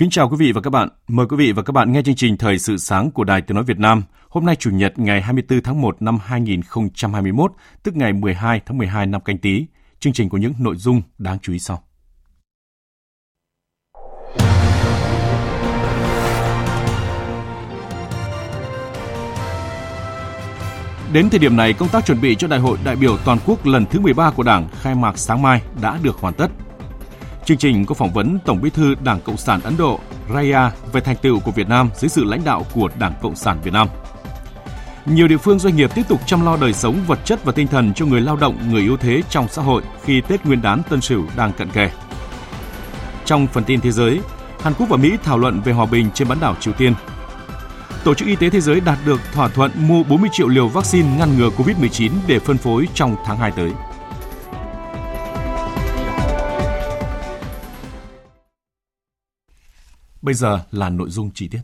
Kính chào quý vị và các bạn. Mời quý vị và các bạn nghe chương trình Thời sự sáng của Đài Tiếng Nói Việt Nam. Hôm nay Chủ nhật ngày 24 tháng 1 năm 2021, tức ngày 12 tháng 12 năm canh tí. Chương trình có những nội dung đáng chú ý sau. Đến thời điểm này, công tác chuẩn bị cho Đại hội đại biểu toàn quốc lần thứ 13 của Đảng khai mạc sáng mai đã được hoàn tất. Chương trình có phỏng vấn Tổng Bí thư Đảng Cộng sản Ấn Độ Raya về thành tựu của Việt Nam dưới sự lãnh đạo của Đảng Cộng sản Việt Nam. Nhiều địa phương doanh nghiệp tiếp tục chăm lo đời sống vật chất và tinh thần cho người lao động, người yếu thế trong xã hội khi Tết Nguyên đán Tân Sửu đang cận kề. Trong phần tin thế giới, Hàn Quốc và Mỹ thảo luận về hòa bình trên bán đảo Triều Tiên. Tổ chức Y tế Thế giới đạt được thỏa thuận mua 40 triệu liều vaccine ngăn ngừa COVID-19 để phân phối trong tháng 2 tới. Bây giờ là nội dung chi tiết.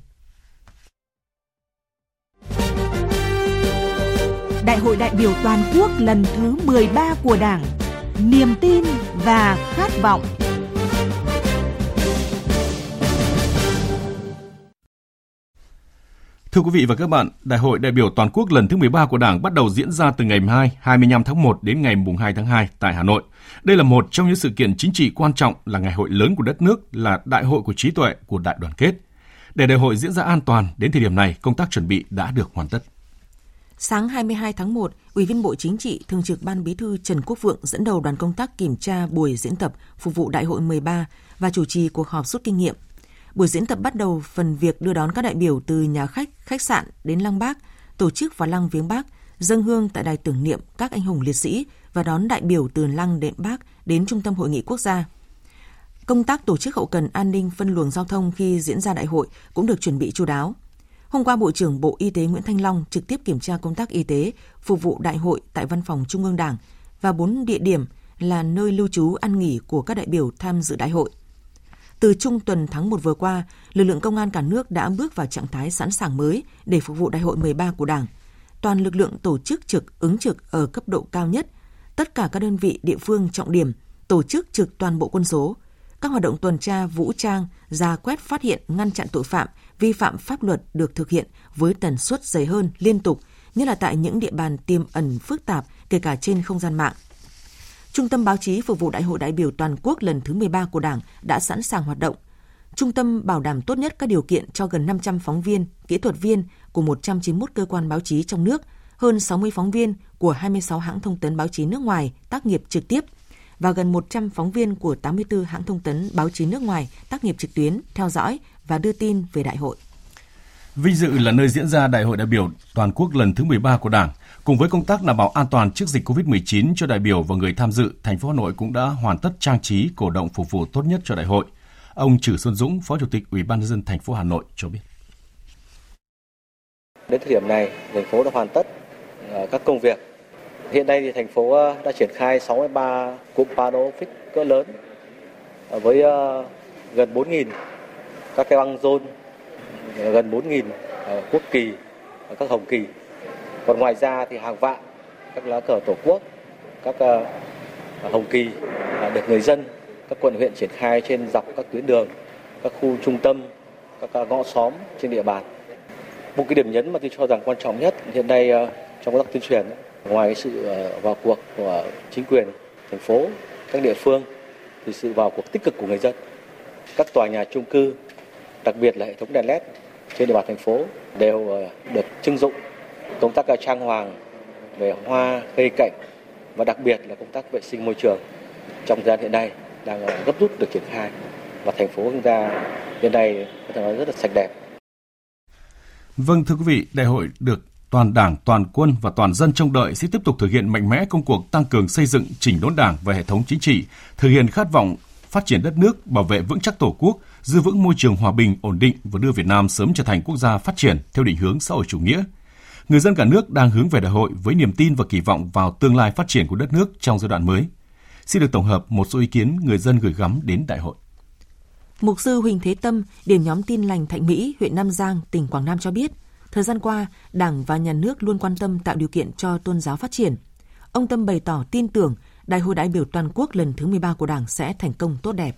Đại hội đại biểu toàn quốc lần thứ 13 của Đảng, niềm tin và khát vọng. Thưa quý vị và các bạn, Đại hội đại biểu toàn quốc lần thứ 13 của Đảng bắt đầu diễn ra từ ngày 2, 25 tháng 1 đến ngày 2 tháng 2 tại Hà Nội. Đây là một trong những sự kiện chính trị quan trọng là ngày hội lớn của đất nước, là đại hội của trí tuệ, của đại đoàn kết. Để đại hội diễn ra an toàn, đến thời điểm này, công tác chuẩn bị đã được hoàn tất. Sáng 22 tháng 1, Ủy viên Bộ Chính trị, Thường trực Ban Bí thư Trần Quốc Vượng dẫn đầu đoàn công tác kiểm tra buổi diễn tập phục vụ Đại hội 13 và chủ trì cuộc họp rút kinh nghiệm. Buổi diễn tập bắt đầu phần việc đưa đón các đại biểu từ nhà khách, khách sạn đến Lăng Bác, tổ chức vào Lăng Viếng Bác, dâng hương tại đài tưởng niệm các anh hùng liệt sĩ và đón đại biểu từ Lăng Đệm Bác đến Trung tâm Hội nghị Quốc gia. Công tác tổ chức hậu cần an ninh phân luồng giao thông khi diễn ra đại hội cũng được chuẩn bị chú đáo. Hôm qua, Bộ trưởng Bộ Y tế Nguyễn Thanh Long trực tiếp kiểm tra công tác y tế phục vụ đại hội tại Văn phòng Trung ương Đảng và bốn địa điểm là nơi lưu trú ăn nghỉ của các đại biểu tham dự đại hội. Từ trung tuần tháng 1 vừa qua, lực lượng công an cả nước đã bước vào trạng thái sẵn sàng mới để phục vụ đại hội 13 của Đảng. Toàn lực lượng tổ chức trực ứng trực ở cấp độ cao nhất, tất cả các đơn vị địa phương trọng điểm tổ chức trực toàn bộ quân số. Các hoạt động tuần tra vũ trang, ra quét phát hiện ngăn chặn tội phạm, vi phạm pháp luật được thực hiện với tần suất dày hơn liên tục, nhất là tại những địa bàn tiềm ẩn phức tạp, kể cả trên không gian mạng. Trung tâm báo chí phục vụ Đại hội đại biểu toàn quốc lần thứ 13 của Đảng đã sẵn sàng hoạt động. Trung tâm bảo đảm tốt nhất các điều kiện cho gần 500 phóng viên, kỹ thuật viên của 191 cơ quan báo chí trong nước, hơn 60 phóng viên của 26 hãng thông tấn báo chí nước ngoài tác nghiệp trực tiếp và gần 100 phóng viên của 84 hãng thông tấn báo chí nước ngoài tác nghiệp trực tuyến, theo dõi và đưa tin về đại hội. Vinh dự là nơi diễn ra Đại hội đại biểu toàn quốc lần thứ 13 của Đảng. Cùng với công tác đảm bảo an toàn trước dịch COVID-19 cho đại biểu và người tham dự, thành phố Hà Nội cũng đã hoàn tất trang trí cổ động phục vụ tốt nhất cho đại hội. Ông Trử Xuân Dũng, Phó Chủ tịch Ủy ban nhân dân thành phố Hà Nội cho biết. Đến thời điểm này, thành phố đã hoàn tất ờ, các công việc. Hiện nay thì thành phố ờ, đã triển khai 63 cụm panophic cỡ lớn ờ, với gần 4.000 các cái băng rôn, gần 4.000 quốc kỳ và các hồng kỳ. Còn ngoài ra thì hàng vạn các lá cờ tổ quốc, các ờ, hồng kỳ được người dân các quận huyện triển khai trên dọc các tuyến đường, các khu trung tâm, các ờ, ngõ xóm trên địa bàn. Một cái điểm nhấn mà tôi cho rằng quan trọng nhất hiện nay ờ, trong công tác tuyên truyền, ngoài cái sự vào cuộc của chính quyền thành phố, các địa phương, thì sự vào cuộc tích cực của người dân. Các tòa nhà chung cư, đặc biệt là hệ thống đèn led trên địa bàn thành phố đều được trưng dụng công tác trang hoàng về hoa cây cảnh và đặc biệt là công tác vệ sinh môi trường trong thời gian hiện nay đang ờ, gấp rút được triển khai và thành phố chúng ta hiện nay có thể nói rất là sạch đẹp. Vâng thưa quý vị, đại hội được toàn Đảng, toàn quân và toàn dân trông đợi sẽ tiếp tục thực hiện mạnh mẽ công cuộc tăng cường xây dựng chỉnh đốn Đảng và hệ thống chính trị, thực hiện khát vọng phát triển đất nước, bảo vệ vững chắc Tổ quốc, giữ vững môi trường hòa bình, ổn định và đưa Việt Nam sớm trở thành quốc gia phát triển theo định hướng xã hội chủ nghĩa. Người dân cả nước đang hướng về đại hội với niềm tin và kỳ vọng vào tương lai phát triển của đất nước trong giai đoạn mới. Xin được tổng hợp một số ý kiến người dân gửi gắm đến đại hội. Mục sư Huỳnh Thế Tâm, điểm nhóm tin lành Thạnh Mỹ, huyện Nam Giang, tỉnh Quảng Nam cho biết, thời gian qua, Đảng và Nhà nước luôn quan tâm tạo điều kiện cho tôn giáo phát triển. Ông Tâm bày tỏ tin tưởng Đại hội đại biểu toàn quốc lần thứ 13 của Đảng sẽ thành công tốt đẹp.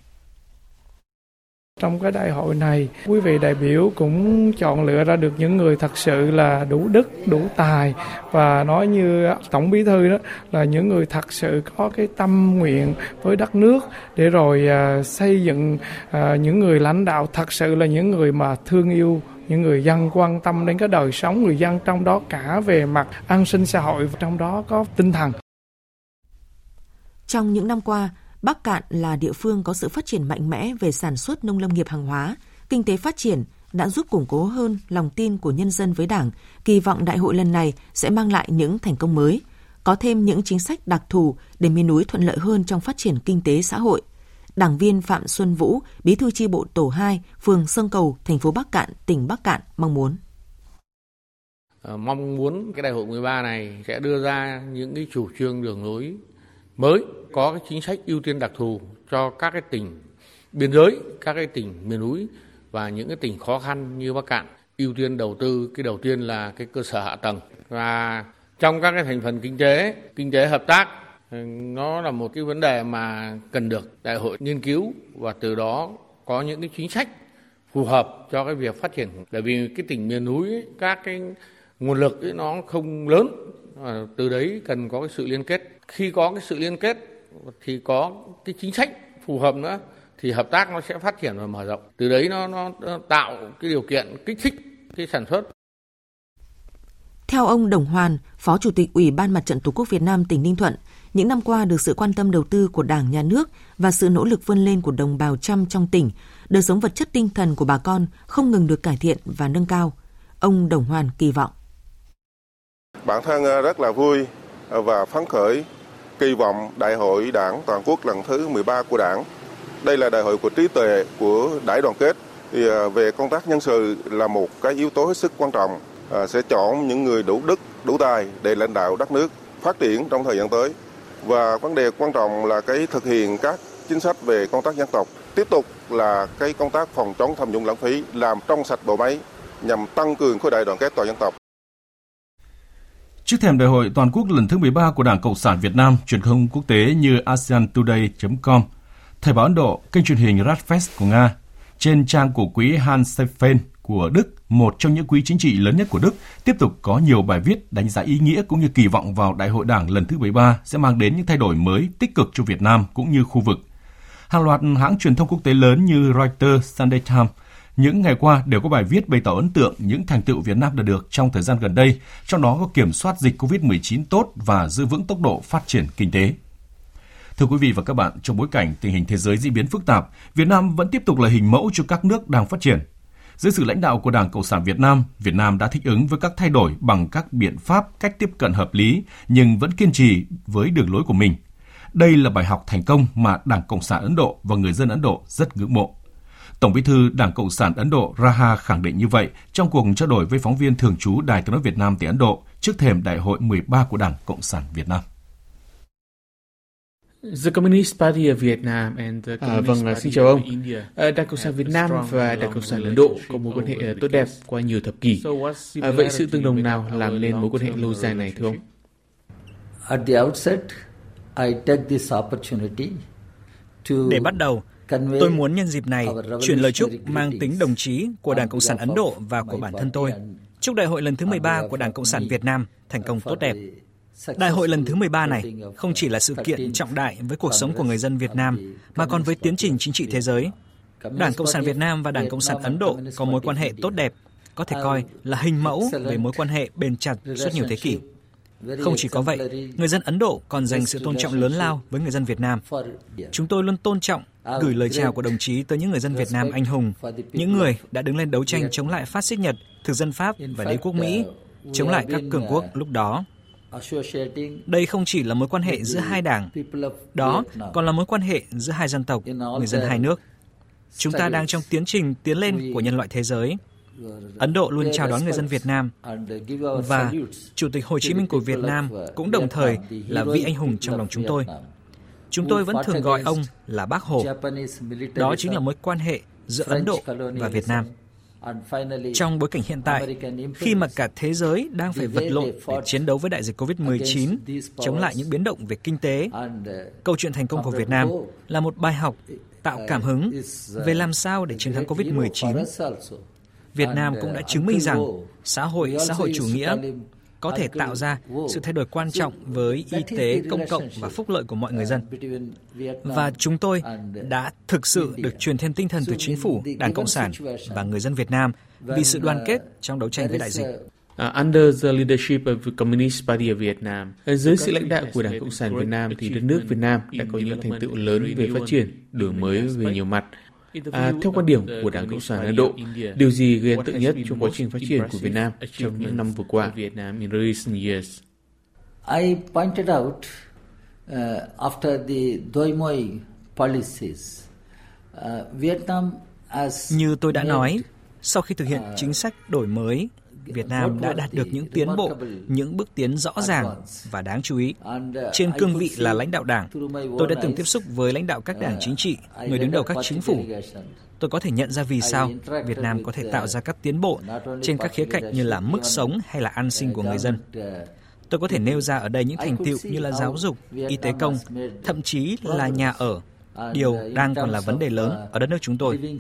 Trong cái đại hội này, quý vị đại biểu cũng chọn lựa ra được những người thật sự là đủ đức, đủ tài và nói như Tổng Bí thư đó là những người thật sự có cái tâm nguyện với đất nước để rồi à, xây dựng à, những người lãnh đạo thật sự là những người mà thương yêu những người dân quan tâm đến cái đời sống người dân trong đó cả về mặt an sinh xã hội trong đó có tinh thần. Trong những năm qua, Bắc Cạn là địa phương có sự phát triển mạnh mẽ về sản xuất nông lâm nghiệp hàng hóa, kinh tế phát triển đã giúp củng cố hơn lòng tin của nhân dân với Đảng, kỳ vọng đại hội lần này sẽ mang lại những thành công mới, có thêm những chính sách đặc thù để miền núi thuận lợi hơn trong phát triển kinh tế xã hội. Đảng viên Phạm Xuân Vũ, Bí thư chi bộ tổ 2, phường Sông Cầu, thành phố Bắc Cạn, tỉnh Bắc Cạn mong muốn. Ờ, mong muốn cái đại hội 13 này sẽ đưa ra những cái chủ trương đường lối mới có cái chính sách ưu tiên đặc thù cho các cái tỉnh biên giới, các cái tỉnh miền núi và những cái tỉnh khó khăn như Bắc Cạn. Ưu tiên đầu tư cái đầu tiên là cái cơ sở hạ tầng. Và trong các cái thành phần kinh tế, kinh tế hợp tác nó là một cái vấn đề mà cần được đại hội nghiên cứu và từ đó có những cái chính sách phù hợp cho cái việc phát triển. Bởi vì cái tỉnh miền núi ấy, các cái nguồn lực ấy, nó không lớn từ đấy cần có cái sự liên kết khi có cái sự liên kết thì có cái chính sách phù hợp nữa thì hợp tác nó sẽ phát triển và mở rộng từ đấy nó, nó, tạo cái điều kiện kích thích cái sản xuất theo ông Đồng Hoàn, Phó Chủ tịch Ủy ban Mặt trận Tổ quốc Việt Nam tỉnh Ninh Thuận, những năm qua được sự quan tâm đầu tư của Đảng, Nhà nước và sự nỗ lực vươn lên của đồng bào trăm trong tỉnh, đời sống vật chất tinh thần của bà con không ngừng được cải thiện và nâng cao. Ông Đồng Hoàn kỳ vọng. Bản thân rất là vui và phấn khởi kỳ vọng Đại hội Đảng toàn quốc lần thứ 13 của Đảng. Đây là đại hội của trí tuệ, của đại đoàn kết. Thì à, về công tác nhân sự là một cái yếu tố hết sức quan trọng. À, sẽ chọn những người đủ đức, đủ tài để lãnh đạo đất nước phát triển trong thời gian tới. Và vấn đề quan trọng là cái thực hiện các chính sách về công tác dân tộc. Tiếp tục là cái công tác phòng chống tham nhũng lãng phí, làm trong sạch bộ máy nhằm tăng cường khối đại đoàn kết toàn dân tộc. Trước thềm đại hội toàn quốc lần thứ 13 của Đảng Cộng sản Việt Nam, truyền thông quốc tế như ASEANToday.com, Thời báo Ấn Độ, kênh truyền hình Radfest của Nga, trên trang của quỹ Hans Stephen của Đức, một trong những quỹ chính trị lớn nhất của Đức, tiếp tục có nhiều bài viết đánh giá ý nghĩa cũng như kỳ vọng vào Đại hội Đảng lần thứ 13 sẽ mang đến những thay đổi mới tích cực cho Việt Nam cũng như khu vực. Hàng loạt hãng truyền thông quốc tế lớn như Reuters, Sunday Times những ngày qua đều có bài viết bày tỏ ấn tượng những thành tựu Việt Nam đã được trong thời gian gần đây, trong đó có kiểm soát dịch COVID-19 tốt và giữ vững tốc độ phát triển kinh tế. Thưa quý vị và các bạn, trong bối cảnh tình hình thế giới diễn biến phức tạp, Việt Nam vẫn tiếp tục là hình mẫu cho các nước đang phát triển. Dưới sự lãnh đạo của Đảng Cộng sản Việt Nam, Việt Nam đã thích ứng với các thay đổi bằng các biện pháp, cách tiếp cận hợp lý, nhưng vẫn kiên trì với đường lối của mình. Đây là bài học thành công mà Đảng Cộng sản Ấn Độ và người dân Ấn Độ rất ngưỡng mộ. Tổng bí thư Đảng Cộng sản Ấn Độ Raha khẳng định như vậy trong cuộc trao đổi với phóng viên thường trú Đài tiếng nói Việt Nam tại Ấn Độ trước thềm Đại hội 13 của Đảng Cộng sản Việt Nam. The Communist Party of Vietnam and the à, vâng, xin chào ông. À, Đảng Cộng sản Việt Nam và Đảng Cộng sản Ấn Độ có mối quan hệ à, tốt đẹp qua nhiều thập kỷ. À, vậy sự tương đồng nào làm nên mối quan hệ lâu dài này thưa ông? At the outset, I take this opportunity Để bắt đầu, Tôi muốn nhân dịp này chuyển lời chúc mang tính đồng chí của Đảng Cộng sản Ấn Độ và của bản thân tôi. Chúc đại hội lần thứ 13 của Đảng Cộng sản Việt Nam thành công tốt đẹp. Đại hội lần thứ 13 này không chỉ là sự kiện trọng đại với cuộc sống của người dân Việt Nam, mà còn với tiến trình chính trị thế giới. Đảng Cộng sản Việt Nam và Đảng Cộng sản Ấn Độ có mối quan hệ tốt đẹp, có thể coi là hình mẫu về mối quan hệ bền chặt suốt nhiều thế kỷ. Không chỉ có vậy, người dân Ấn Độ còn dành sự tôn trọng lớn lao với người dân Việt Nam. Chúng tôi luôn tôn trọng, gửi lời chào của đồng chí tới những người dân Việt Nam anh hùng, những người đã đứng lên đấu tranh chống lại phát xít Nhật, thực dân Pháp và đế quốc Mỹ, chống lại các cường quốc lúc đó. Đây không chỉ là mối quan hệ giữa hai đảng, đó còn là mối quan hệ giữa hai dân tộc, người dân hai nước. Chúng ta đang trong tiến trình tiến lên của nhân loại thế giới. Ấn Độ luôn chào đón người dân Việt Nam và Chủ tịch Hồ Chí Minh của Việt Nam cũng đồng thời là vị anh hùng trong lòng chúng tôi. Chúng tôi vẫn thường gọi ông là Bác Hồ. Đó chính là mối quan hệ giữa Ấn Độ và Việt Nam. Trong bối cảnh hiện tại, khi mà cả thế giới đang phải vật lộn để chiến đấu với đại dịch COVID-19, chống lại những biến động về kinh tế, câu chuyện thành công của Việt Nam là một bài học tạo cảm hứng về làm sao để chiến thắng COVID-19. Việt Nam cũng đã chứng minh rằng xã hội xã hội chủ nghĩa có thể tạo ra sự thay đổi quan trọng với y tế công cộng và phúc lợi của mọi người dân. Và chúng tôi đã thực sự được truyền thêm tinh thần từ chính phủ, Đảng Cộng sản và người dân Việt Nam vì sự đoàn kết trong đấu tranh với đại dịch. Uh, under the leadership of the Communist Party of Vietnam, dưới sự lãnh đạo của Đảng Cộng sản Việt Nam thì đất nước Việt Nam đã có những thành tựu lớn về phát triển, đổi mới về nhiều mặt. À, theo quan điểm của Đảng Cộng sản Ấn Độ, điều gì gây ấn tượng nhất trong quá trình phát triển của Việt Nam trong những năm vừa qua? I pointed out uh, after the Doi Moi policies, uh, Vietnam as Như tôi đã nói, sau khi thực hiện chính sách đổi mới, Việt Nam đã đạt được những tiến bộ, những bước tiến rõ ràng và đáng chú ý. Trên cương vị là lãnh đạo đảng, tôi đã từng tiếp xúc với lãnh đạo các đảng chính trị, người đứng đầu các chính phủ. Tôi có thể nhận ra vì sao Việt Nam có thể tạo ra các tiến bộ trên các khía cạnh như là mức sống hay là an sinh của người dân. Tôi có thể nêu ra ở đây những thành tựu như là giáo dục, y tế công, thậm chí là nhà ở, điều đang còn là vấn đề lớn ở đất nước chúng tôi.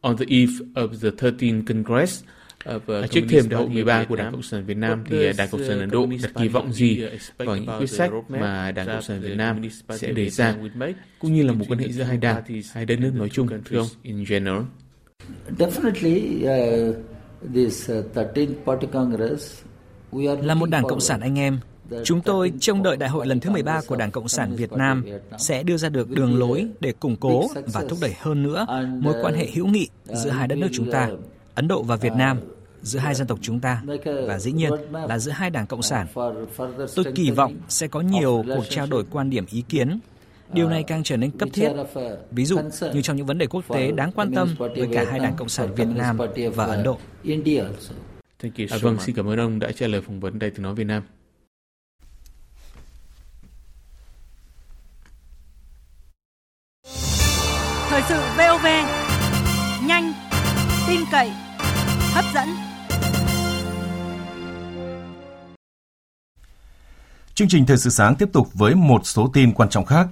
On the eve of the 13th Congress, Trước thềm đại hội 13 của Đảng Cộng sản Việt Nam thì Đảng Cộng sản Ấn Độ đặt kỳ vọng gì vào những quyết sách mà Đảng Cộng sản Việt Nam sẽ đề ra, cũng như là một quan hệ giữa hai đảng, hai đất nước nói chung, thưa ông, in general? Definitely, uh, this 13th Party Congress là một đảng Cộng sản anh em, Chúng tôi trông đợi đại hội lần thứ 13 của Đảng Cộng sản Việt Nam sẽ đưa ra được đường lối để củng cố và thúc đẩy hơn nữa mối quan hệ hữu nghị giữa hai đất nước chúng ta. Ấn Độ và Việt Nam, giữa hai dân tộc chúng ta và dĩ nhiên là giữa hai đảng cộng sản. Tôi kỳ vọng sẽ có nhiều cuộc trao đổi quan điểm ý kiến. Điều này càng trở nên cấp thiết. Ví dụ như trong những vấn đề quốc tế đáng quan tâm với cả hai đảng cộng sản Việt Nam và Ấn Độ. À, vâng, xin cảm ơn ông đã trả lời phỏng vấn Đài tiếng nói Việt Nam. Thời sự VOV, nhanh, tin cậy, hấp dẫn. Chương trình Thời sự sáng tiếp tục với một số tin quan trọng khác.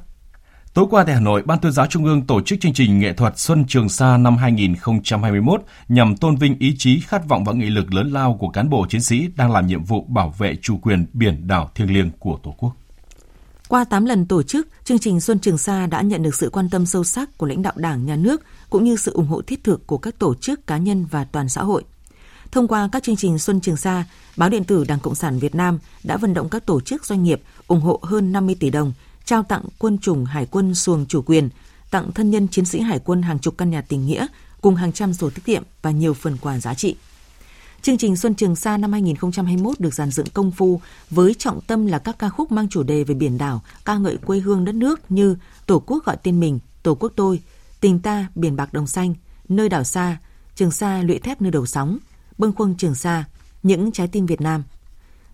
Tối qua tại Hà Nội, Ban tuyên giáo Trung ương tổ chức chương trình nghệ thuật Xuân Trường Sa năm 2021 nhằm tôn vinh ý chí, khát vọng và nghị lực lớn lao của cán bộ chiến sĩ đang làm nhiệm vụ bảo vệ chủ quyền biển đảo thiêng liêng của Tổ quốc. Qua 8 lần tổ chức, chương trình Xuân Trường Sa đã nhận được sự quan tâm sâu sắc của lãnh đạo Đảng, Nhà nước cũng như sự ủng hộ thiết thực của các tổ chức, cá nhân và toàn xã hội. Thông qua các chương trình Xuân Trường Sa, báo điện tử Đảng Cộng sản Việt Nam đã vận động các tổ chức doanh nghiệp ủng hộ hơn 50 tỷ đồng, trao tặng quân chủng Hải quân xuồng chủ quyền, tặng thân nhân chiến sĩ Hải quân hàng chục căn nhà tình nghĩa cùng hàng trăm sổ tiết kiệm và nhiều phần quà giá trị. Chương trình Xuân Trường Sa năm 2021 được dàn dựng công phu với trọng tâm là các ca khúc mang chủ đề về biển đảo, ca ngợi quê hương đất nước như Tổ quốc gọi tên mình, Tổ quốc tôi, Tình ta biển bạc đồng xanh, Nơi đảo xa, Trường Sa lụy thép nơi đầu sóng, Bâng khuâng Trường Sa, Những trái tim Việt Nam.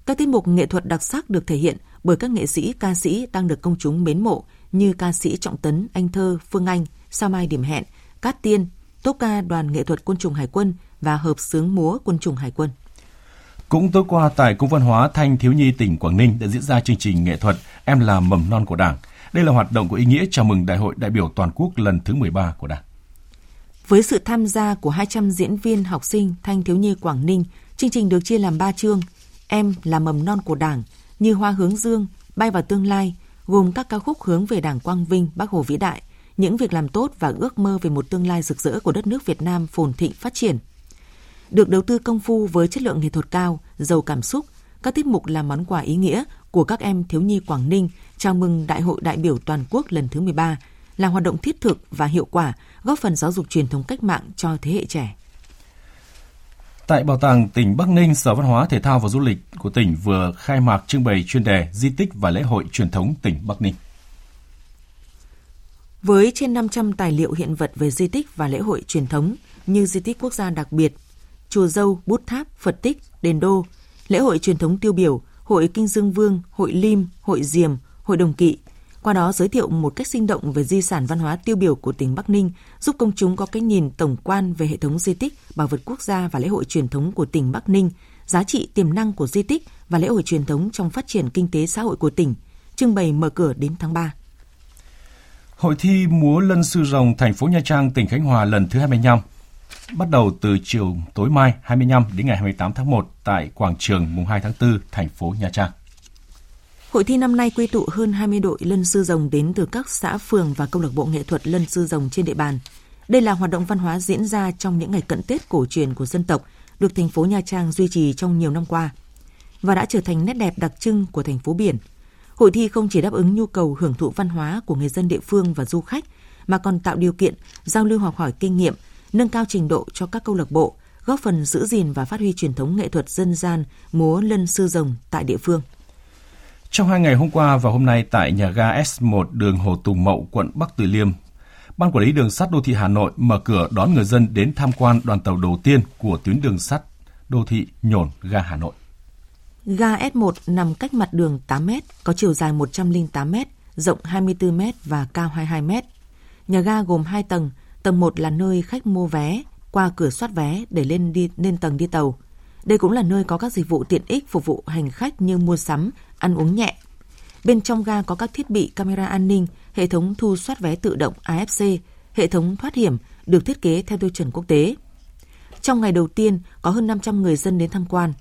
Các tiết mục nghệ thuật đặc sắc được thể hiện bởi các nghệ sĩ, ca sĩ đang được công chúng mến mộ như ca sĩ Trọng Tấn, Anh Thơ, Phương Anh, Sao Mai Điểm Hẹn, Cát Tiên, tốp ca đoàn nghệ thuật quân chủng Hải quân và hợp sướng múa quân chủng Hải quân. Cũng tối qua tại Cung văn hóa Thanh Thiếu Nhi tỉnh Quảng Ninh đã diễn ra chương trình nghệ thuật Em là mầm non của Đảng. Đây là hoạt động có ý nghĩa chào mừng Đại hội đại biểu toàn quốc lần thứ 13 của Đảng. Với sự tham gia của 200 diễn viên học sinh Thanh Thiếu Nhi Quảng Ninh, chương trình được chia làm 3 chương. Em là mầm non của Đảng, như hoa hướng dương, bay vào tương lai, gồm các ca khúc hướng về Đảng Quang Vinh, Bác Hồ vĩ đại, những việc làm tốt và ước mơ về một tương lai rực rỡ của đất nước Việt Nam phồn thịnh phát triển. Được đầu tư công phu với chất lượng nghệ thuật cao, giàu cảm xúc, các tiết mục là món quà ý nghĩa của các em thiếu nhi Quảng Ninh chào mừng Đại hội đại biểu toàn quốc lần thứ 13 là hoạt động thiết thực và hiệu quả, góp phần giáo dục truyền thống cách mạng cho thế hệ trẻ. Tại Bảo tàng tỉnh Bắc Ninh, Sở Văn hóa Thể thao và Du lịch của tỉnh vừa khai mạc trưng bày chuyên đề Di tích và lễ hội truyền thống tỉnh Bắc Ninh. Với trên 500 tài liệu hiện vật về di tích và lễ hội truyền thống như di tích quốc gia đặc biệt, chùa Dâu, Bút Tháp, Phật Tích, Đền Đô, lễ hội truyền thống tiêu biểu, hội Kinh Dương Vương, hội Lim, hội Diềm, hội Đồng Kỵ, qua đó giới thiệu một cách sinh động về di sản văn hóa tiêu biểu của tỉnh Bắc Ninh, giúp công chúng có cái nhìn tổng quan về hệ thống di tích, bảo vật quốc gia và lễ hội truyền thống của tỉnh Bắc Ninh, giá trị tiềm năng của di tích và lễ hội truyền thống trong phát triển kinh tế xã hội của tỉnh, trưng bày mở cửa đến tháng 3. Hội thi múa lân sư rồng thành phố Nha Trang, tỉnh Khánh Hòa lần thứ 25 bắt đầu từ chiều tối mai 25 đến ngày 28 tháng 1 tại quảng trường mùng 2 tháng 4, thành phố Nha Trang. Hội thi năm nay quy tụ hơn 20 đội lân sư rồng đến từ các xã phường và câu lạc bộ nghệ thuật lân sư rồng trên địa bàn. Đây là hoạt động văn hóa diễn ra trong những ngày cận Tết cổ truyền của dân tộc, được thành phố Nha Trang duy trì trong nhiều năm qua và đã trở thành nét đẹp đặc trưng của thành phố biển. Hội thi không chỉ đáp ứng nhu cầu hưởng thụ văn hóa của người dân địa phương và du khách, mà còn tạo điều kiện giao lưu học hỏi kinh nghiệm, nâng cao trình độ cho các câu lạc bộ, góp phần giữ gìn và phát huy truyền thống nghệ thuật dân gian múa lân sư rồng tại địa phương. Trong hai ngày hôm qua và hôm nay tại nhà ga S1 đường Hồ Tùng Mậu, quận Bắc Từ Liêm, Ban Quản lý Đường sắt Đô thị Hà Nội mở cửa đón người dân đến tham quan đoàn tàu đầu tiên của tuyến đường sắt đô thị Nhổn ga Hà Nội. Ga S1 nằm cách mặt đường 8 m, có chiều dài 108 m, rộng 24 m và cao 22 m. Nhà ga gồm 2 tầng, tầng 1 là nơi khách mua vé, qua cửa soát vé để lên đi lên tầng đi tàu. Đây cũng là nơi có các dịch vụ tiện ích phục vụ hành khách như mua sắm, ăn uống nhẹ. Bên trong ga có các thiết bị camera an ninh, hệ thống thu soát vé tự động AFC, hệ thống thoát hiểm được thiết kế theo tiêu chuẩn quốc tế. Trong ngày đầu tiên, có hơn 500 người dân đến tham quan.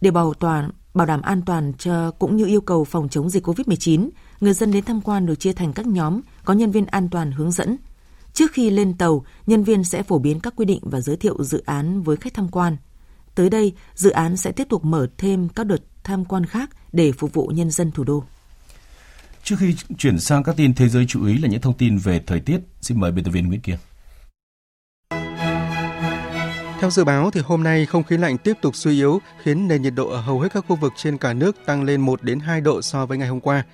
Để bảo toàn bảo đảm an toàn cho cũng như yêu cầu phòng chống dịch COVID-19, người dân đến tham quan được chia thành các nhóm có nhân viên an toàn hướng dẫn. Trước khi lên tàu, nhân viên sẽ phổ biến các quy định và giới thiệu dự án với khách tham quan. Tới đây, dự án sẽ tiếp tục mở thêm các đợt tham quan khác để phục vụ nhân dân thủ đô. Trước khi chuyển sang các tin thế giới chú ý là những thông tin về thời tiết, xin mời biên tập viên Nguyễn Kiên. Theo dự báo thì hôm nay không khí lạnh tiếp tục suy yếu khiến nền nhiệt độ ở hầu hết các khu vực trên cả nước tăng lên 1 đến 2 độ so với ngày hôm qua.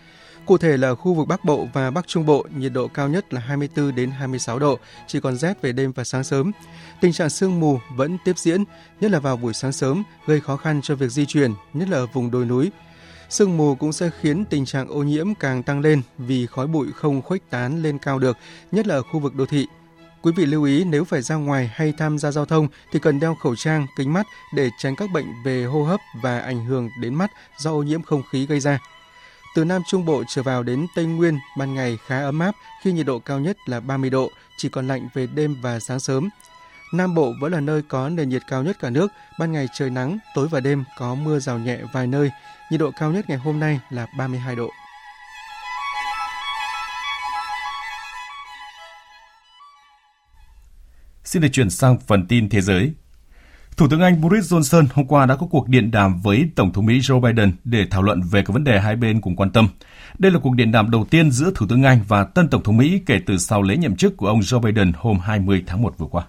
Cụ thể là khu vực Bắc Bộ và Bắc Trung Bộ, nhiệt độ cao nhất là 24 đến 26 độ, chỉ còn rét về đêm và sáng sớm. Tình trạng sương mù vẫn tiếp diễn, nhất là vào buổi sáng sớm, gây khó khăn cho việc di chuyển, nhất là ở vùng đồi núi. Sương mù cũng sẽ khiến tình trạng ô nhiễm càng tăng lên vì khói bụi không khuếch tán lên cao được, nhất là ở khu vực đô thị. Quý vị lưu ý nếu phải ra ngoài hay tham gia giao thông thì cần đeo khẩu trang, kính mắt để tránh các bệnh về hô hấp và ảnh hưởng đến mắt do ô nhiễm không khí gây ra. Từ Nam Trung Bộ trở vào đến Tây Nguyên, ban ngày khá ấm áp khi nhiệt độ cao nhất là 30 độ, chỉ còn lạnh về đêm và sáng sớm. Nam Bộ vẫn là nơi có nền nhiệt cao nhất cả nước, ban ngày trời nắng, tối và đêm có mưa rào nhẹ vài nơi. Nhiệt độ cao nhất ngày hôm nay là 32 độ. Xin được chuyển sang phần tin thế giới. Thủ tướng Anh Boris Johnson hôm qua đã có cuộc điện đàm với Tổng thống Mỹ Joe Biden để thảo luận về các vấn đề hai bên cùng quan tâm. Đây là cuộc điện đàm đầu tiên giữa Thủ tướng Anh và tân Tổng thống Mỹ kể từ sau lễ nhậm chức của ông Joe Biden hôm 20 tháng 1 vừa qua.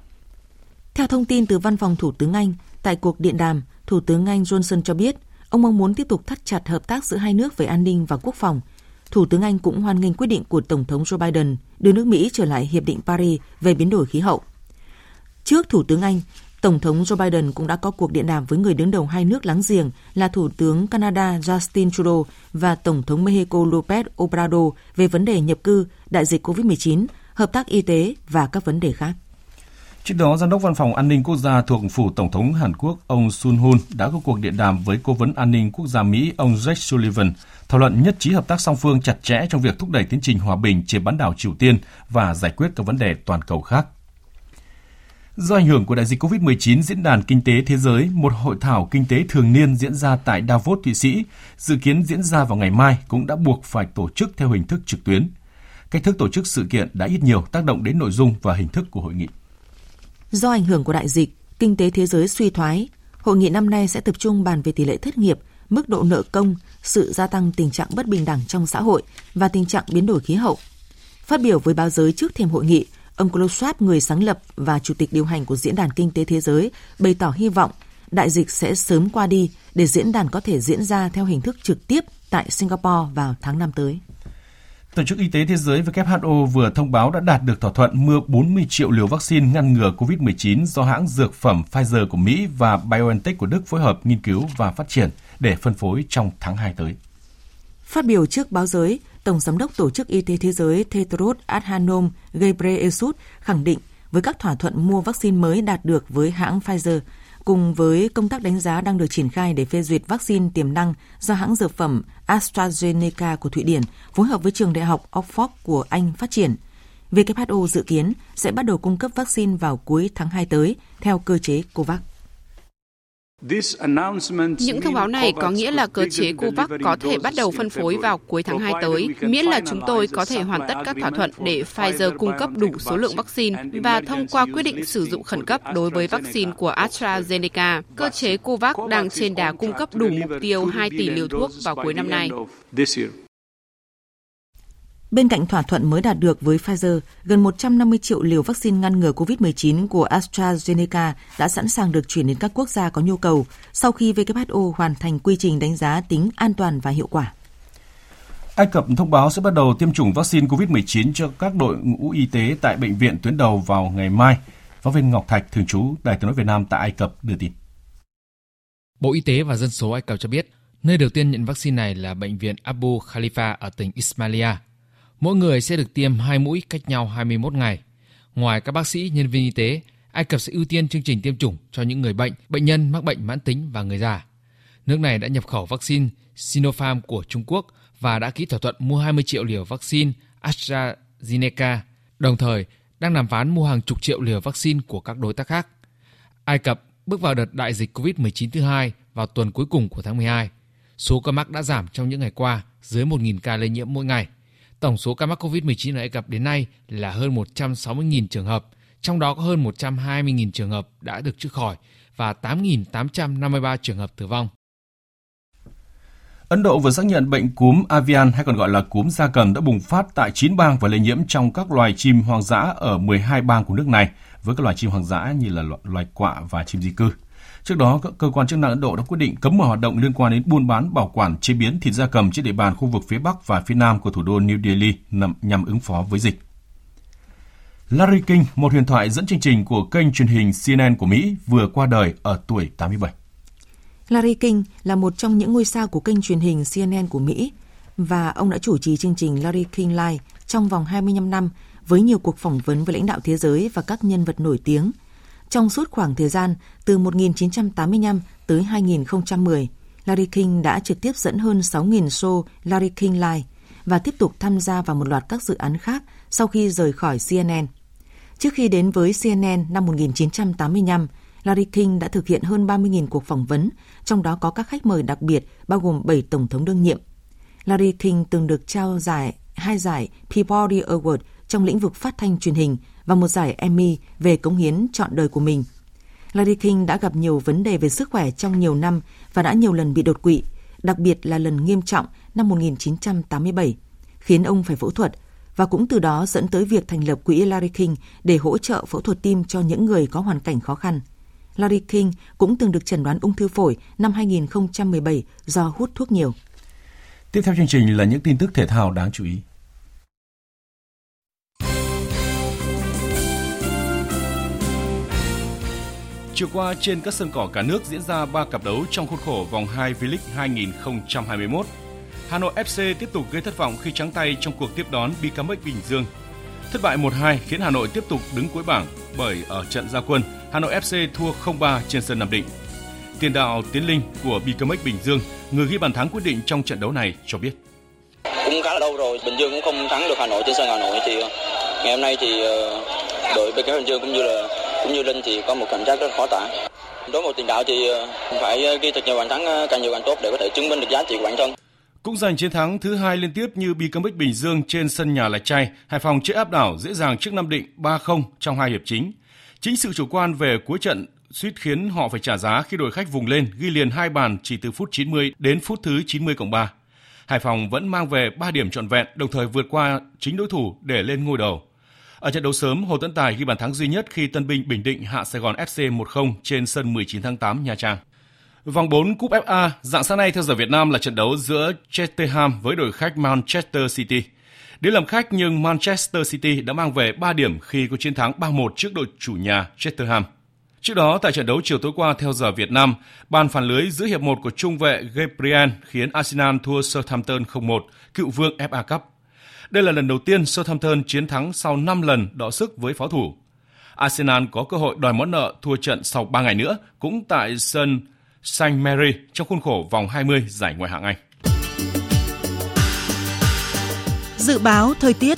Theo thông tin từ văn phòng Thủ tướng Anh, tại cuộc điện đàm, Thủ tướng Anh Johnson cho biết ông mong muốn tiếp tục thắt chặt hợp tác giữa hai nước về an ninh và quốc phòng. Thủ tướng Anh cũng hoan nghênh quyết định của Tổng thống Joe Biden đưa nước Mỹ trở lại Hiệp định Paris về biến đổi khí hậu. Trước Thủ tướng Anh, Tổng thống Joe Biden cũng đã có cuộc điện đàm với người đứng đầu hai nước láng giềng là Thủ tướng Canada Justin Trudeau và Tổng thống Mexico López Obrador về vấn đề nhập cư, đại dịch COVID-19, hợp tác y tế và các vấn đề khác. Trước đó, Giám đốc Văn phòng An ninh Quốc gia thuộc Phủ Tổng thống Hàn Quốc ông Sun Hoon đã có cuộc điện đàm với Cố vấn An ninh Quốc gia Mỹ ông Jake Sullivan, thảo luận nhất trí hợp tác song phương chặt chẽ trong việc thúc đẩy tiến trình hòa bình trên bán đảo Triều Tiên và giải quyết các vấn đề toàn cầu khác. Do ảnh hưởng của đại dịch COVID-19, Diễn đàn Kinh tế Thế giới, một hội thảo kinh tế thường niên diễn ra tại Davos, Thụy Sĩ, dự kiến diễn ra vào ngày mai cũng đã buộc phải tổ chức theo hình thức trực tuyến. Cách thức tổ chức sự kiện đã ít nhiều tác động đến nội dung và hình thức của hội nghị. Do ảnh hưởng của đại dịch, kinh tế thế giới suy thoái, hội nghị năm nay sẽ tập trung bàn về tỷ lệ thất nghiệp, mức độ nợ công, sự gia tăng tình trạng bất bình đẳng trong xã hội và tình trạng biến đổi khí hậu. Phát biểu với báo giới trước thềm hội nghị, ông Klaus Schwab, người sáng lập và chủ tịch điều hành của Diễn đàn Kinh tế Thế giới, bày tỏ hy vọng đại dịch sẽ sớm qua đi để diễn đàn có thể diễn ra theo hình thức trực tiếp tại Singapore vào tháng 5 tới. Tổ chức Y tế Thế giới WHO vừa thông báo đã đạt được thỏa thuận mua 40 triệu liều vaccine ngăn ngừa COVID-19 do hãng dược phẩm Pfizer của Mỹ và BioNTech của Đức phối hợp nghiên cứu và phát triển để phân phối trong tháng 2 tới. Phát biểu trước báo giới, Tổng Giám đốc Tổ chức Y tế Thế giới Tedros Adhanom Ghebreyesus khẳng định với các thỏa thuận mua vaccine mới đạt được với hãng Pfizer, cùng với công tác đánh giá đang được triển khai để phê duyệt vaccine tiềm năng do hãng dược phẩm AstraZeneca của Thụy Điển phối hợp với trường đại học Oxford của Anh phát triển. WHO dự kiến sẽ bắt đầu cung cấp vaccine vào cuối tháng 2 tới theo cơ chế COVAX. Những thông báo này có nghĩa là cơ chế COVAX có thể bắt đầu phân phối vào cuối tháng 2 tới, miễn là chúng tôi có thể hoàn tất các thỏa thuận để Pfizer cung cấp đủ số lượng vaccine và thông qua quyết định sử dụng khẩn cấp đối với vaccine của AstraZeneca. Cơ chế COVAX đang trên đà cung cấp đủ mục tiêu 2 tỷ liều thuốc vào cuối năm nay. Bên cạnh thỏa thuận mới đạt được với Pfizer, gần 150 triệu liều vaccine ngăn ngừa COVID-19 của AstraZeneca đã sẵn sàng được chuyển đến các quốc gia có nhu cầu sau khi WHO hoàn thành quy trình đánh giá tính an toàn và hiệu quả. Ai Cập thông báo sẽ bắt đầu tiêm chủng vaccine COVID-19 cho các đội ngũ y tế tại bệnh viện tuyến đầu vào ngày mai. Phóng viên Ngọc Thạch, thường trú Đài tiếng nói Việt Nam tại Ai Cập đưa tin. Bộ Y tế và Dân số Ai Cập cho biết, nơi đầu tiên nhận vaccine này là bệnh viện Abu Khalifa ở tỉnh Ismailia, Mỗi người sẽ được tiêm hai mũi cách nhau 21 ngày. Ngoài các bác sĩ, nhân viên y tế, Ai Cập sẽ ưu tiên chương trình tiêm chủng cho những người bệnh, bệnh nhân mắc bệnh mãn tính và người già. Nước này đã nhập khẩu vaccine Sinopharm của Trung Quốc và đã ký thỏa thuận mua 20 triệu liều vaccine AstraZeneca, đồng thời đang đàm phán mua hàng chục triệu liều vaccine của các đối tác khác. Ai Cập bước vào đợt đại dịch COVID-19 thứ hai vào tuần cuối cùng của tháng 12. Số ca mắc đã giảm trong những ngày qua dưới 1.000 ca lây nhiễm mỗi ngày. Tổng số ca mắc COVID-19 ở Ai Cập đến nay là hơn 160.000 trường hợp, trong đó có hơn 120.000 trường hợp đã được chữa khỏi và 8.853 trường hợp tử vong. Ấn Độ vừa xác nhận bệnh cúm avian hay còn gọi là cúm gia cầm đã bùng phát tại 9 bang và lây nhiễm trong các loài chim hoang dã ở 12 bang của nước này với các loài chim hoang dã như là loài quạ và chim di cư. Trước đó, các cơ quan chức năng Ấn Độ đã quyết định cấm mọi hoạt động liên quan đến buôn bán, bảo quản, chế biến thịt gia cầm trên địa bàn khu vực phía Bắc và phía Nam của thủ đô New Delhi nhằm ứng phó với dịch. Larry King, một huyền thoại dẫn chương trình của kênh truyền hình CNN của Mỹ, vừa qua đời ở tuổi 87. Larry King là một trong những ngôi sao của kênh truyền hình CNN của Mỹ và ông đã chủ trì chương trình Larry King Live trong vòng 25 năm với nhiều cuộc phỏng vấn với lãnh đạo thế giới và các nhân vật nổi tiếng – trong suốt khoảng thời gian từ 1985 tới 2010, Larry King đã trực tiếp dẫn hơn 6.000 show Larry King Live và tiếp tục tham gia vào một loạt các dự án khác sau khi rời khỏi CNN. Trước khi đến với CNN năm 1985, Larry King đã thực hiện hơn 30.000 cuộc phỏng vấn, trong đó có các khách mời đặc biệt bao gồm 7 tổng thống đương nhiệm. Larry King từng được trao giải hai giải Peabody Award trong lĩnh vực phát thanh truyền hình và một giải Emmy về cống hiến trọn đời của mình. Larry King đã gặp nhiều vấn đề về sức khỏe trong nhiều năm và đã nhiều lần bị đột quỵ, đặc biệt là lần nghiêm trọng năm 1987, khiến ông phải phẫu thuật và cũng từ đó dẫn tới việc thành lập quỹ Larry King để hỗ trợ phẫu thuật tim cho những người có hoàn cảnh khó khăn. Larry King cũng từng được chẩn đoán ung thư phổi năm 2017 do hút thuốc nhiều. Tiếp theo chương trình là những tin tức thể thao đáng chú ý. Chiều qua trên các sân cỏ cả nước diễn ra 3 cặp đấu trong khuôn khổ vòng 2 V-League 2021. Hà Nội FC tiếp tục gây thất vọng khi trắng tay trong cuộc tiếp đón BKMX Bình Dương. Thất bại 1-2 khiến Hà Nội tiếp tục đứng cuối bảng bởi ở trận gia quân, Hà Nội FC thua 0-3 trên sân Nam Định. Tiền đạo Tiến Linh của BKMX Bình Dương, người ghi bàn thắng quyết định trong trận đấu này cho biết. Cũng khá là lâu rồi, Bình Dương cũng không thắng được Hà Nội trên sân Hà Nội thì ờ, ngày hôm nay thì ờ, đội BKMX Bình Dương cũng như là cũng như Linh thì có một cảm giác rất khó tả. Đối một tiền đạo thì ờ, phải ờ, ghi thật nhiều bàn thắng ờ, càng nhiều càng tốt để có thể chứng minh được giá trị của bản thân. Cũng giành chiến thắng thứ hai liên tiếp như Bicamic Bình Dương trên sân nhà Lạch Tray, Hải Phòng chưa áp đảo dễ dàng trước Nam Định 3-0 trong hai hiệp chính. Chính sự chủ quan về cuối trận suýt khiến họ phải trả giá khi đội khách vùng lên ghi liền hai bàn chỉ từ phút 90 đến phút thứ 90 cộng 3. Hải Phòng vẫn mang về 3 điểm trọn vẹn, đồng thời vượt qua chính đối thủ để lên ngôi đầu. Ở trận đấu sớm, Hồ Tấn Tài ghi bàn thắng duy nhất khi Tân binh Bình Định hạ Sài Gòn FC 1-0 trên sân 19 tháng 8 Nha Trang. Vòng 4 Cúp FA, dạng sáng nay theo giờ Việt Nam là trận đấu giữa Cheltenham với đội khách Manchester City. Đến làm khách nhưng Manchester City đã mang về 3 điểm khi có chiến thắng 3-1 trước đội chủ nhà Cheltenham. Trước đó, tại trận đấu chiều tối qua theo giờ Việt Nam, bàn phản lưới giữa hiệp 1 của trung vệ Gabriel khiến Arsenal thua Southampton 0-1, cựu vương FA Cup. Đây là lần đầu tiên Southampton chiến thắng sau 5 lần đọ sức với pháo thủ. Arsenal có cơ hội đòi món nợ thua trận sau 3 ngày nữa, cũng tại sân St. Mary trong khuôn khổ vòng 20 giải ngoại hạng Anh. Dự báo thời tiết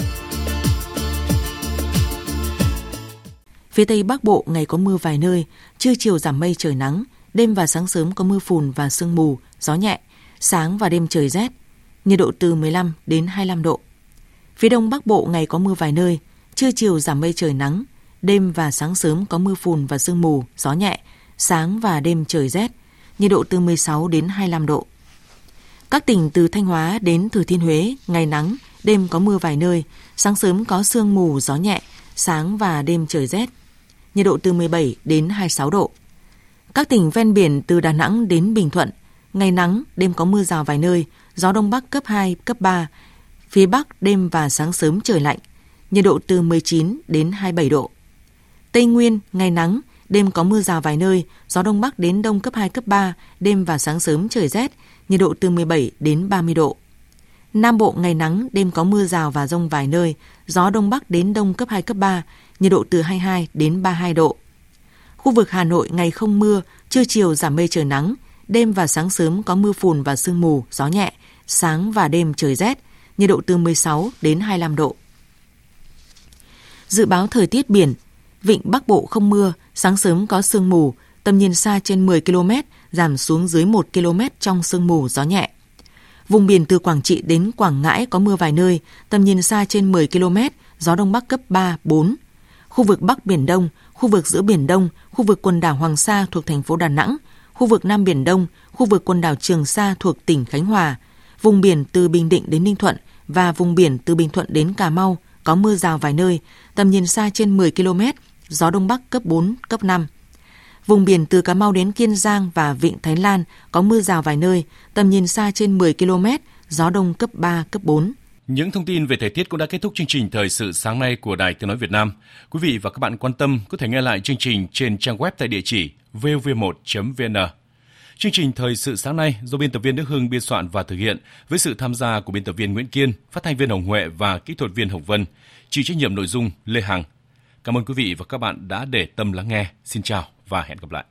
Phía Tây Bắc Bộ ngày có mưa vài nơi, trưa chiều giảm mây trời nắng, đêm và sáng sớm có mưa phùn và sương mù, gió nhẹ, sáng và đêm trời rét, nhiệt độ từ 15 đến 25 độ. Phía Đông Bắc Bộ ngày có mưa vài nơi, trưa chiều giảm mây trời nắng, đêm và sáng sớm có mưa phùn và sương mù, gió nhẹ, sáng và đêm trời rét, nhiệt độ từ 16 đến 25 độ. Các tỉnh từ Thanh Hóa đến Thừa Thiên Huế, ngày nắng, đêm có mưa vài nơi, sáng sớm có sương mù, gió nhẹ, sáng và đêm trời rét, nhiệt độ từ 17 đến 26 độ. Các tỉnh ven biển từ Đà Nẵng đến Bình Thuận, ngày nắng, đêm có mưa rào vài nơi, gió đông bắc cấp 2, cấp 3. Phía Bắc đêm và sáng sớm trời lạnh, nhiệt độ từ 19 đến 27 độ. Tây Nguyên, ngày nắng, đêm có mưa rào vài nơi, gió đông bắc đến đông cấp 2, cấp 3, đêm và sáng sớm trời rét, nhiệt độ từ 17 đến 30 độ. Nam Bộ ngày nắng, đêm có mưa rào và rông vài nơi, gió đông bắc đến đông cấp 2, cấp 3, nhiệt độ từ 22 đến 32 độ. Khu vực Hà Nội ngày không mưa, trưa chiều giảm mây trời nắng, đêm và sáng sớm có mưa phùn và sương mù, gió nhẹ, sáng và đêm trời rét, nhiệt độ từ 16 đến 25 độ. Dự báo thời tiết biển, vịnh Bắc Bộ không mưa, sáng sớm có sương mù, tầm nhìn xa trên 10 km, giảm xuống dưới 1 km trong sương mù gió nhẹ. Vùng biển từ Quảng Trị đến Quảng Ngãi có mưa vài nơi, tầm nhìn xa trên 10 km, gió Đông Bắc cấp 3, 4. Khu vực Bắc Biển Đông, khu vực giữa Biển Đông, khu vực quần đảo Hoàng Sa thuộc thành phố Đà Nẵng, khu vực Nam Biển Đông, khu vực quần đảo Trường Sa thuộc tỉnh Khánh Hòa, vùng biển từ Bình Định đến Ninh Thuận và vùng biển từ Bình Thuận đến Cà Mau có mưa rào vài nơi, tầm nhìn xa trên 10 km, gió Đông Bắc cấp 4, cấp 5. Vùng biển từ Cà Mau đến Kiên Giang và Vịnh Thái Lan có mưa rào vài nơi, tầm nhìn xa trên 10 km, gió đông cấp 3, cấp 4. Những thông tin về thời tiết cũng đã kết thúc chương trình thời sự sáng nay của Đài Tiếng nói Việt Nam. Quý vị và các bạn quan tâm có thể nghe lại chương trình trên trang web tại địa chỉ vv1.vn. Chương trình thời sự sáng nay do biên tập viên Đức Hưng biên soạn và thực hiện với sự tham gia của biên tập viên Nguyễn Kiên, phát thanh viên Hồng Huệ và kỹ thuật viên Hồng Vân, chịu trách nhiệm nội dung Lê Hằng. Cảm ơn quý vị và các bạn đã để tâm lắng nghe. Xin chào và hẹn gặp lại.